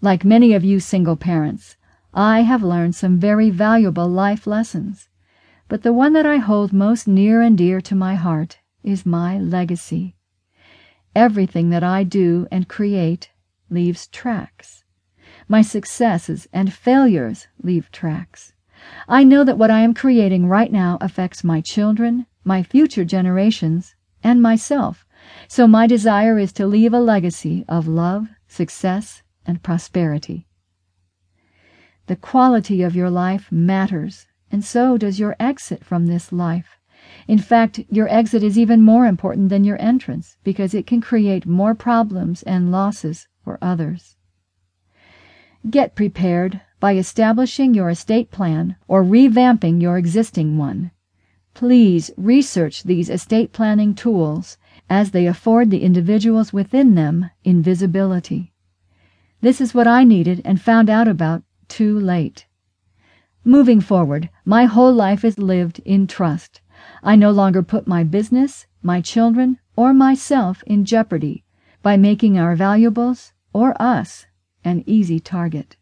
Like many of you single parents, I have learned some very valuable life lessons, but the one that I hold most near and dear to my heart is my legacy. Everything that I do and create leaves tracks. My successes and failures leave tracks. I know that what I am creating right now affects my children, my future generations, and myself, so my desire is to leave a legacy of love, success, and prosperity. The quality of your life matters, and so does your exit from this life. In fact, your exit is even more important than your entrance because it can create more problems and losses for others. Get prepared by establishing your estate plan or revamping your existing one. Please research these estate planning tools as they afford the individuals within them invisibility. This is what I needed and found out about too late. Moving forward, my whole life is lived in trust. I no longer put my business, my children, or myself in jeopardy by making our valuables or us an easy target.